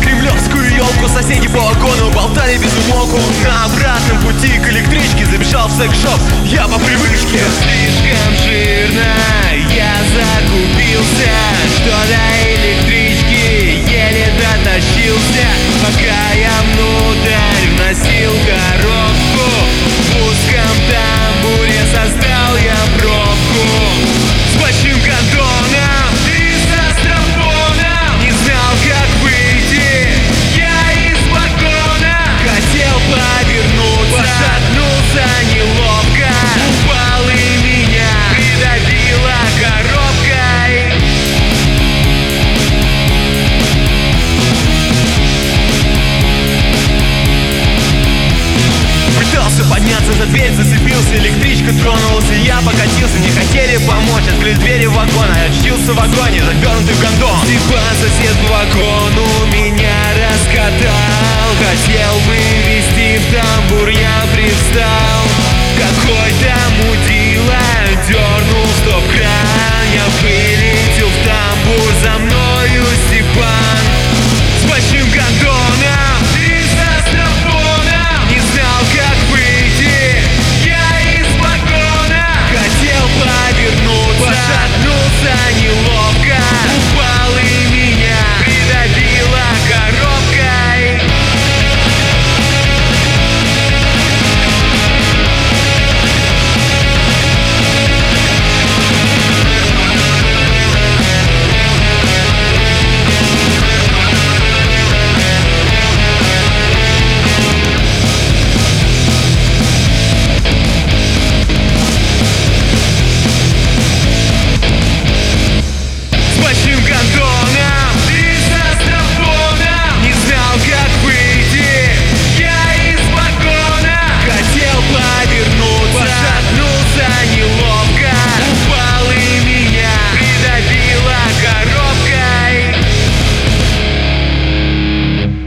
кремлевскую елку. Соседи по вагону болтали без умолку. На обратном пути к электричке забежал в секс-шоп. Я по привычке. Слишком жирно за дверь зацепился, электричка тронулась И я покатился, не хотели помочь Открыли двери в вагон, а я очутился в вагоне Завернутый в гондон Ты по сосед по вагону меня раскатал. Хотел вывести в тамбур, я пристал Какой-то мудила дернул стоп-кран Я вылетел в тамбур за мной